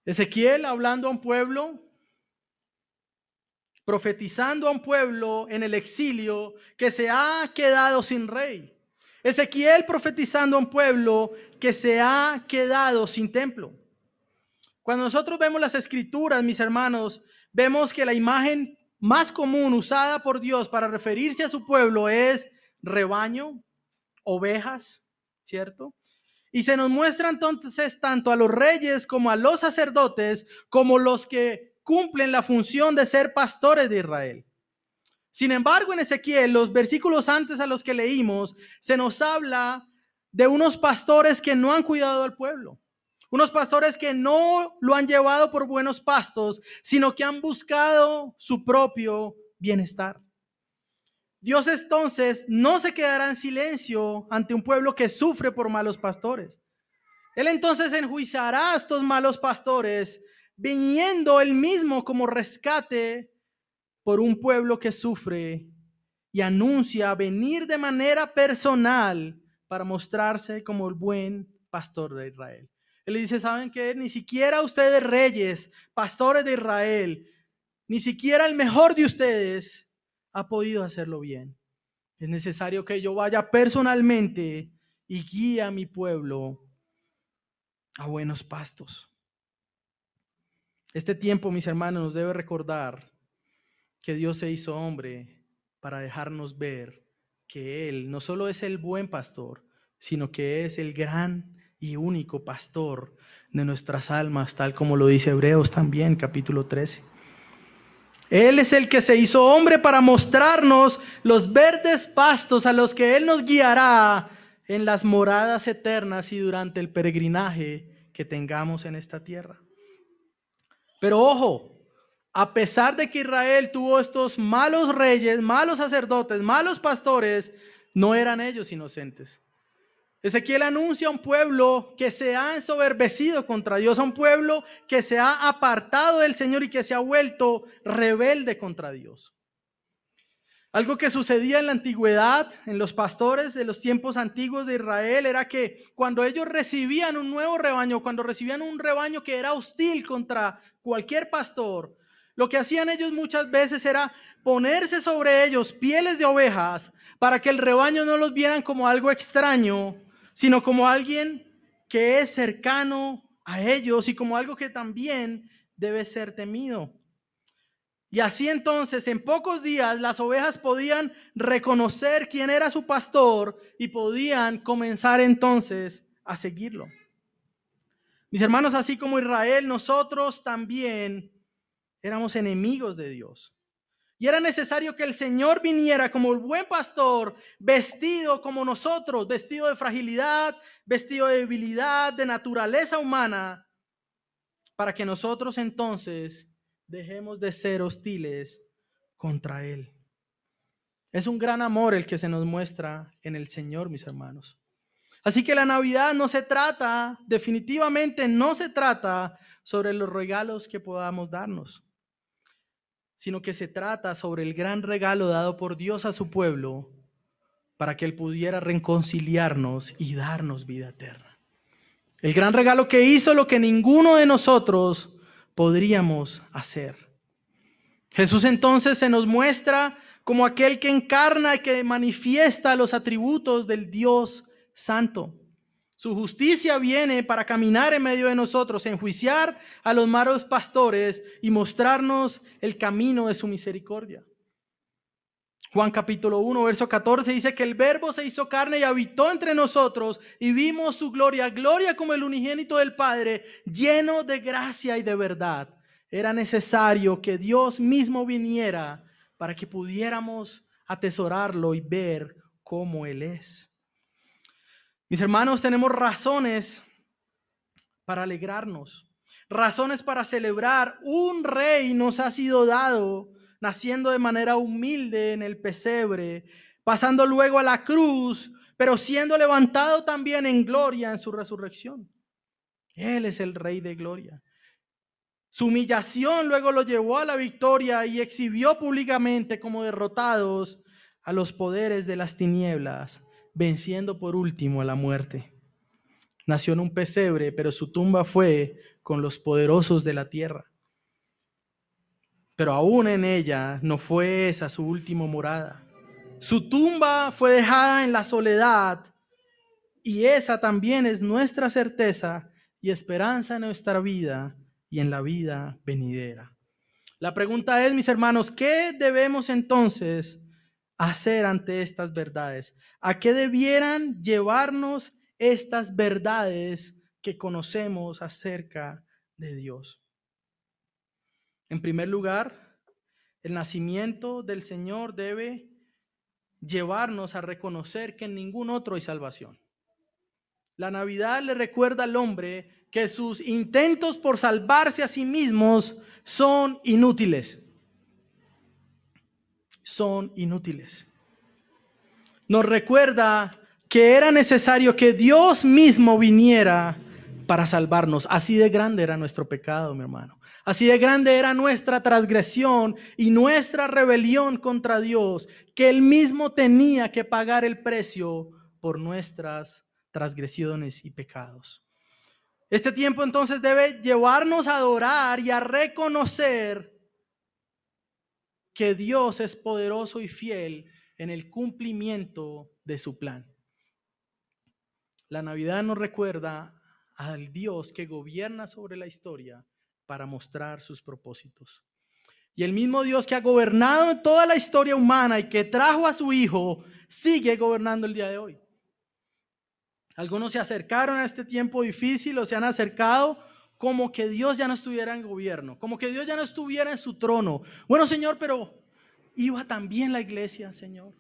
Ezequiel hablando a un pueblo, profetizando a un pueblo en el exilio que se ha quedado sin rey. Ezequiel profetizando a un pueblo que se ha quedado sin templo. Cuando nosotros vemos las escrituras, mis hermanos, vemos que la imagen más común usada por Dios para referirse a su pueblo es rebaño, ovejas, ¿cierto? Y se nos muestra entonces tanto a los reyes como a los sacerdotes como los que cumplen la función de ser pastores de Israel. Sin embargo, en Ezequiel, los versículos antes a los que leímos, se nos habla de unos pastores que no han cuidado al pueblo. Unos pastores que no lo han llevado por buenos pastos, sino que han buscado su propio bienestar. Dios entonces no se quedará en silencio ante un pueblo que sufre por malos pastores. Él entonces enjuiciará a estos malos pastores, viniendo él mismo como rescate por un pueblo que sufre y anuncia venir de manera personal para mostrarse como el buen pastor de Israel. Él dice, ¿saben qué? Ni siquiera ustedes reyes, pastores de Israel, ni siquiera el mejor de ustedes ha podido hacerlo bien. Es necesario que yo vaya personalmente y guíe a mi pueblo a buenos pastos. Este tiempo, mis hermanos, nos debe recordar que Dios se hizo hombre para dejarnos ver que Él no solo es el buen pastor, sino que es el gran y único pastor de nuestras almas, tal como lo dice Hebreos también, capítulo 13. Él es el que se hizo hombre para mostrarnos los verdes pastos a los que Él nos guiará en las moradas eternas y durante el peregrinaje que tengamos en esta tierra. Pero ojo, a pesar de que Israel tuvo estos malos reyes, malos sacerdotes, malos pastores, no eran ellos inocentes. Ezequiel anuncia a un pueblo que se ha ensoberbecido contra Dios, a un pueblo que se ha apartado del Señor y que se ha vuelto rebelde contra Dios. Algo que sucedía en la antigüedad, en los pastores de los tiempos antiguos de Israel, era que cuando ellos recibían un nuevo rebaño, cuando recibían un rebaño que era hostil contra cualquier pastor, lo que hacían ellos muchas veces era ponerse sobre ellos pieles de ovejas para que el rebaño no los vieran como algo extraño, sino como alguien que es cercano a ellos y como algo que también debe ser temido. Y así entonces, en pocos días, las ovejas podían reconocer quién era su pastor y podían comenzar entonces a seguirlo. Mis hermanos, así como Israel, nosotros también éramos enemigos de Dios. Y era necesario que el Señor viniera como el buen pastor, vestido como nosotros, vestido de fragilidad, vestido de debilidad, de naturaleza humana, para que nosotros entonces dejemos de ser hostiles contra Él. Es un gran amor el que se nos muestra en el Señor, mis hermanos. Así que la Navidad no se trata, definitivamente no se trata sobre los regalos que podamos darnos. Sino que se trata sobre el gran regalo dado por Dios a su pueblo para que Él pudiera reconciliarnos y darnos vida eterna. El gran regalo que hizo lo que ninguno de nosotros podríamos hacer. Jesús entonces se nos muestra como aquel que encarna y que manifiesta los atributos del Dios Santo. Su justicia viene para caminar en medio de nosotros, enjuiciar a los malos pastores y mostrarnos el camino de su misericordia. Juan capítulo 1, verso 14 dice que el verbo se hizo carne y habitó entre nosotros y vimos su gloria, gloria como el unigénito del Padre, lleno de gracia y de verdad. Era necesario que Dios mismo viniera para que pudiéramos atesorarlo y ver cómo Él es. Mis hermanos, tenemos razones para alegrarnos, razones para celebrar. Un rey nos ha sido dado, naciendo de manera humilde en el pesebre, pasando luego a la cruz, pero siendo levantado también en gloria en su resurrección. Él es el rey de gloria. Su humillación luego lo llevó a la victoria y exhibió públicamente como derrotados a los poderes de las tinieblas venciendo por último a la muerte. Nació en un pesebre, pero su tumba fue con los poderosos de la tierra. Pero aún en ella no fue esa su última morada. Su tumba fue dejada en la soledad y esa también es nuestra certeza y esperanza en nuestra vida y en la vida venidera. La pregunta es, mis hermanos, ¿qué debemos entonces hacer ante estas verdades? ¿A qué debieran llevarnos estas verdades que conocemos acerca de Dios? En primer lugar, el nacimiento del Señor debe llevarnos a reconocer que en ningún otro hay salvación. La Navidad le recuerda al hombre que sus intentos por salvarse a sí mismos son inútiles son inútiles. Nos recuerda que era necesario que Dios mismo viniera para salvarnos. Así de grande era nuestro pecado, mi hermano. Así de grande era nuestra transgresión y nuestra rebelión contra Dios, que Él mismo tenía que pagar el precio por nuestras transgresiones y pecados. Este tiempo entonces debe llevarnos a adorar y a reconocer que Dios es poderoso y fiel en el cumplimiento de su plan. La Navidad nos recuerda al Dios que gobierna sobre la historia para mostrar sus propósitos. Y el mismo Dios que ha gobernado toda la historia humana y que trajo a su Hijo, sigue gobernando el día de hoy. Algunos se acercaron a este tiempo difícil o se han acercado como que Dios ya no estuviera en gobierno, como que Dios ya no estuviera en su trono. Bueno, Señor, pero iba también la iglesia, Señor.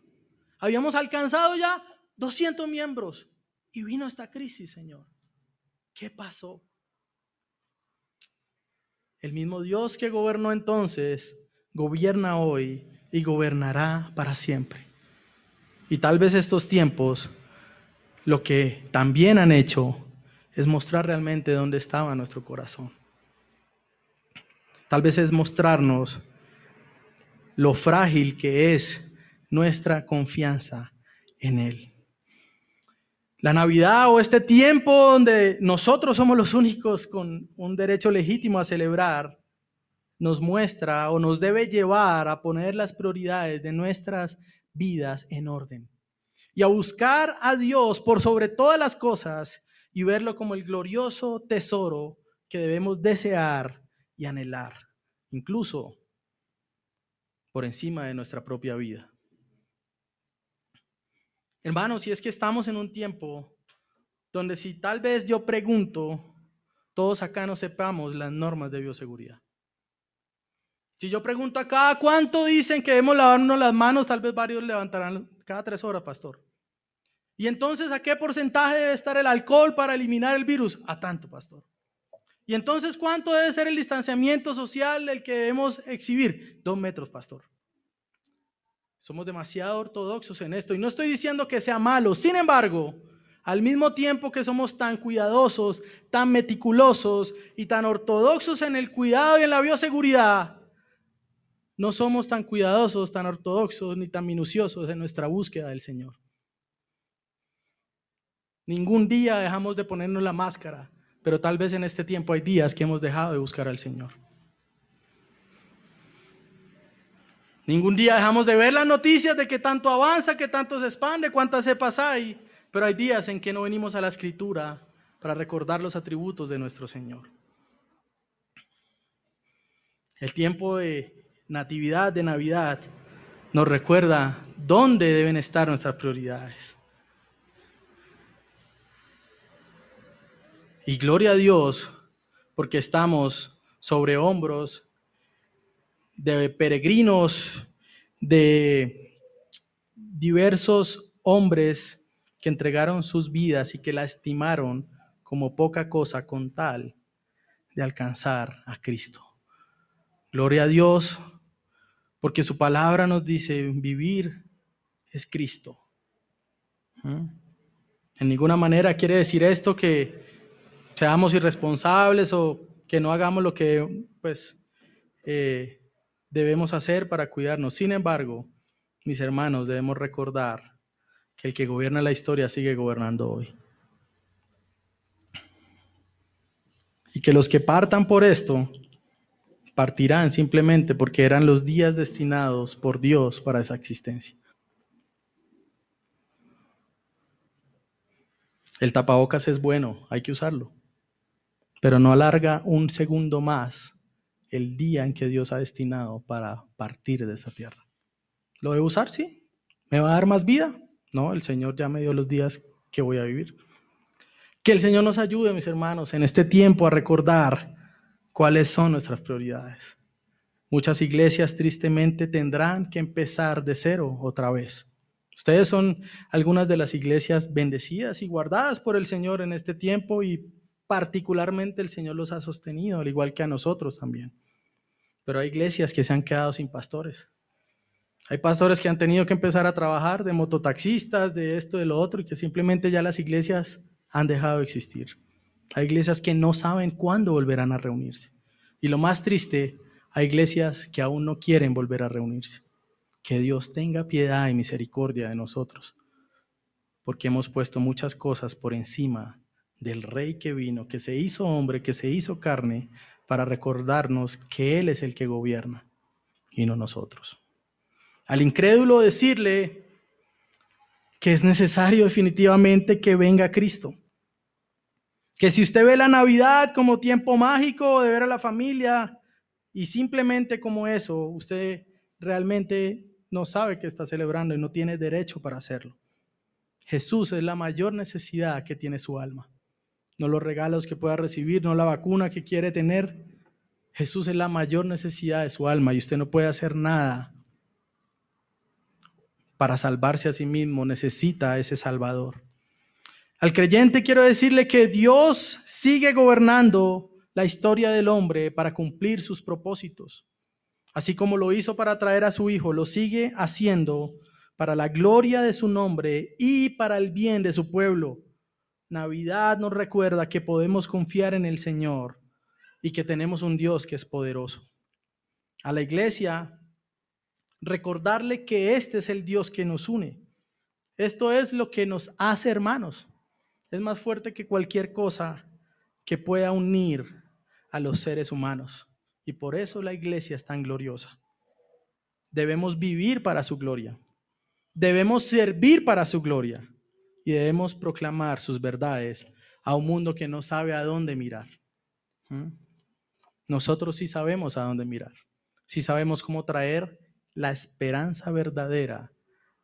Habíamos alcanzado ya 200 miembros y vino esta crisis, Señor. ¿Qué pasó? El mismo Dios que gobernó entonces, gobierna hoy y gobernará para siempre. Y tal vez estos tiempos lo que también han hecho es mostrar realmente dónde estaba nuestro corazón. Tal vez es mostrarnos lo frágil que es nuestra confianza en Él. La Navidad o este tiempo donde nosotros somos los únicos con un derecho legítimo a celebrar, nos muestra o nos debe llevar a poner las prioridades de nuestras vidas en orden y a buscar a Dios por sobre todas las cosas y verlo como el glorioso tesoro que debemos desear y anhelar, incluso por encima de nuestra propia vida. Hermanos, si es que estamos en un tiempo donde si tal vez yo pregunto, todos acá no sepamos las normas de bioseguridad. Si yo pregunto acá, ¿cuánto dicen que debemos lavarnos las manos? Tal vez varios levantarán cada tres horas, pastor. Y entonces, ¿a qué porcentaje debe estar el alcohol para eliminar el virus? A tanto, pastor. Y entonces, ¿cuánto debe ser el distanciamiento social el que debemos exhibir? Dos metros, pastor. Somos demasiado ortodoxos en esto. Y no estoy diciendo que sea malo. Sin embargo, al mismo tiempo que somos tan cuidadosos, tan meticulosos y tan ortodoxos en el cuidado y en la bioseguridad, no somos tan cuidadosos, tan ortodoxos, ni tan minuciosos en nuestra búsqueda del Señor. Ningún día dejamos de ponernos la máscara, pero tal vez en este tiempo hay días que hemos dejado de buscar al Señor. Ningún día dejamos de ver las noticias de que tanto avanza, que tanto se expande, cuántas cepas hay, pero hay días en que no venimos a la escritura para recordar los atributos de nuestro Señor. El tiempo de Natividad de Navidad nos recuerda dónde deben estar nuestras prioridades. Y gloria a Dios porque estamos sobre hombros de peregrinos, de diversos hombres que entregaron sus vidas y que la estimaron como poca cosa con tal de alcanzar a Cristo. Gloria a Dios porque su palabra nos dice, vivir es Cristo. ¿Mm? En ninguna manera quiere decir esto que seamos irresponsables o que no hagamos lo que pues eh, debemos hacer para cuidarnos. Sin embargo, mis hermanos, debemos recordar que el que gobierna la historia sigue gobernando hoy. Y que los que partan por esto partirán simplemente porque eran los días destinados por Dios para esa existencia. El tapabocas es bueno, hay que usarlo, pero no alarga un segundo más el día en que Dios ha destinado para partir de esa tierra. ¿Lo debo usar? Sí. ¿Me va a dar más vida? No, el Señor ya me dio los días que voy a vivir. Que el Señor nos ayude, mis hermanos, en este tiempo a recordar cuáles son nuestras prioridades. Muchas iglesias tristemente tendrán que empezar de cero otra vez. Ustedes son algunas de las iglesias bendecidas y guardadas por el Señor en este tiempo y particularmente el Señor los ha sostenido, al igual que a nosotros también. Pero hay iglesias que se han quedado sin pastores. Hay pastores que han tenido que empezar a trabajar de mototaxistas, de esto, de lo otro, y que simplemente ya las iglesias han dejado de existir. Hay iglesias que no saben cuándo volverán a reunirse. Y lo más triste, hay iglesias que aún no quieren volver a reunirse. Que Dios tenga piedad y misericordia de nosotros, porque hemos puesto muchas cosas por encima del Rey que vino, que se hizo hombre, que se hizo carne, para recordarnos que Él es el que gobierna y no nosotros. Al incrédulo decirle que es necesario definitivamente que venga Cristo que si usted ve la Navidad como tiempo mágico de ver a la familia y simplemente como eso, usted realmente no sabe que está celebrando y no tiene derecho para hacerlo. Jesús es la mayor necesidad que tiene su alma. No los regalos que pueda recibir, no la vacuna que quiere tener. Jesús es la mayor necesidad de su alma y usted no puede hacer nada para salvarse a sí mismo. Necesita a ese Salvador. Al creyente quiero decirle que Dios sigue gobernando la historia del hombre para cumplir sus propósitos. Así como lo hizo para traer a su Hijo, lo sigue haciendo para la gloria de su nombre y para el bien de su pueblo. Navidad nos recuerda que podemos confiar en el Señor y que tenemos un Dios que es poderoso. A la iglesia, recordarle que este es el Dios que nos une. Esto es lo que nos hace hermanos es más fuerte que cualquier cosa que pueda unir a los seres humanos. Y por eso la iglesia es tan gloriosa. Debemos vivir para su gloria. Debemos servir para su gloria. Y debemos proclamar sus verdades a un mundo que no sabe a dónde mirar. ¿Mm? Nosotros sí sabemos a dónde mirar. Sí sabemos cómo traer la esperanza verdadera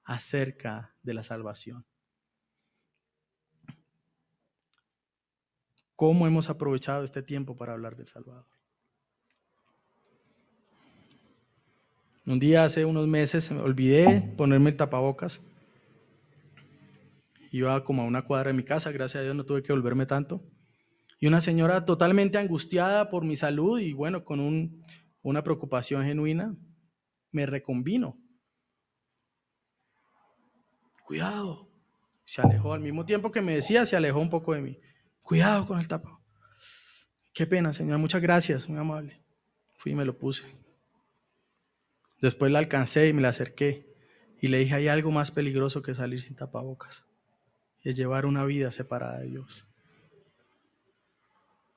acerca de la salvación. cómo hemos aprovechado este tiempo para hablar del Salvador. Un día hace unos meses me olvidé ponerme el tapabocas. Iba como a una cuadra de mi casa, gracias a Dios no tuve que volverme tanto. Y una señora totalmente angustiada por mi salud y bueno, con una preocupación genuina, me reconvino. Cuidado. Se alejó al mismo tiempo que me decía, se alejó un poco de mí. Cuidado con el tapado. Qué pena, Señor. Muchas gracias, muy amable. Fui y me lo puse. Después la alcancé y me la acerqué y le dije, hay algo más peligroso que salir sin tapabocas. Es llevar una vida separada de Dios.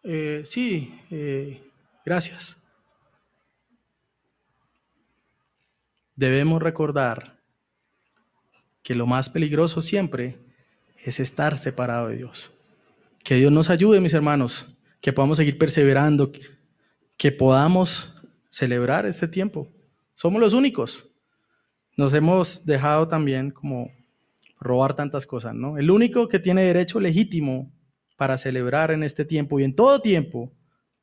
Eh, sí, eh, gracias. Debemos recordar que lo más peligroso siempre es estar separado de Dios. Que Dios nos ayude, mis hermanos, que podamos seguir perseverando, que podamos celebrar este tiempo. Somos los únicos. Nos hemos dejado también como robar tantas cosas, ¿no? El único que tiene derecho legítimo para celebrar en este tiempo y en todo tiempo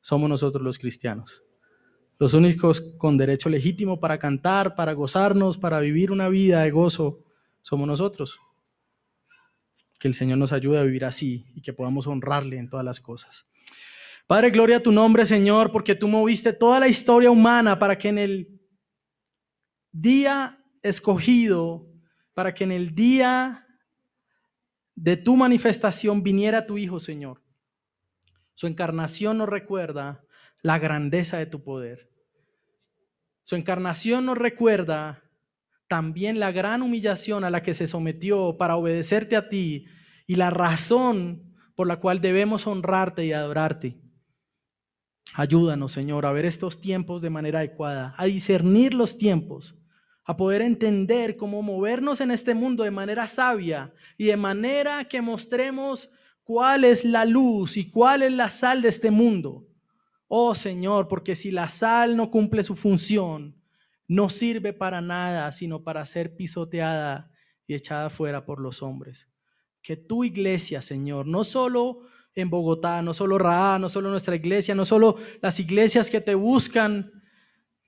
somos nosotros los cristianos. Los únicos con derecho legítimo para cantar, para gozarnos, para vivir una vida de gozo, somos nosotros. Que el Señor nos ayude a vivir así y que podamos honrarle en todas las cosas. Padre, gloria a tu nombre, Señor, porque tú moviste toda la historia humana para que en el día escogido, para que en el día de tu manifestación viniera tu Hijo, Señor. Su encarnación nos recuerda la grandeza de tu poder. Su encarnación nos recuerda también la gran humillación a la que se sometió para obedecerte a ti y la razón por la cual debemos honrarte y adorarte. Ayúdanos, Señor, a ver estos tiempos de manera adecuada, a discernir los tiempos, a poder entender cómo movernos en este mundo de manera sabia y de manera que mostremos cuál es la luz y cuál es la sal de este mundo. Oh Señor, porque si la sal no cumple su función, no sirve para nada sino para ser pisoteada y echada fuera por los hombres. Que tu iglesia, Señor, no solo en Bogotá, no solo Ra, no solo nuestra iglesia, no solo las iglesias que te buscan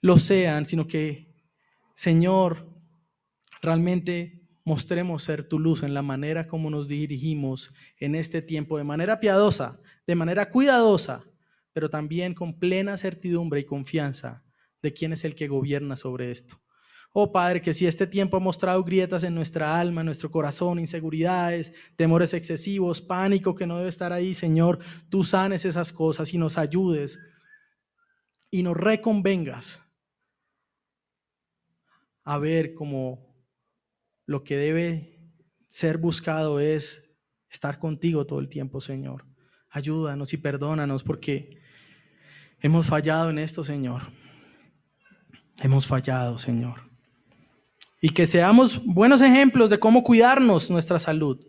lo sean, sino que, Señor, realmente mostremos ser tu luz en la manera como nos dirigimos en este tiempo, de manera piadosa, de manera cuidadosa, pero también con plena certidumbre y confianza de quién es el que gobierna sobre esto. Oh Padre, que si este tiempo ha mostrado grietas en nuestra alma, en nuestro corazón, inseguridades, temores excesivos, pánico que no debe estar ahí, Señor, tú sanes esas cosas y nos ayudes y nos reconvengas a ver cómo lo que debe ser buscado es estar contigo todo el tiempo, Señor. Ayúdanos y perdónanos porque hemos fallado en esto, Señor. Hemos fallado, Señor. Y que seamos buenos ejemplos de cómo cuidarnos nuestra salud,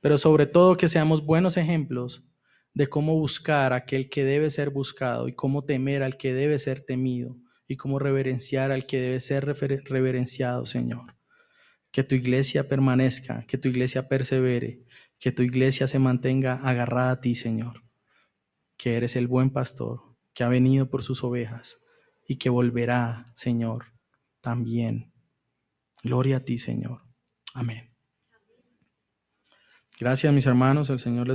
pero sobre todo que seamos buenos ejemplos de cómo buscar a aquel que debe ser buscado y cómo temer al que debe ser temido y cómo reverenciar al que debe ser reverenciado, Señor. Que tu iglesia permanezca, que tu iglesia persevere, que tu iglesia se mantenga agarrada a ti, Señor. Que eres el buen pastor que ha venido por sus ovejas y que volverá, Señor, también. Gloria a ti, Señor. Amén. Gracias, mis hermanos. El Señor les bendiga.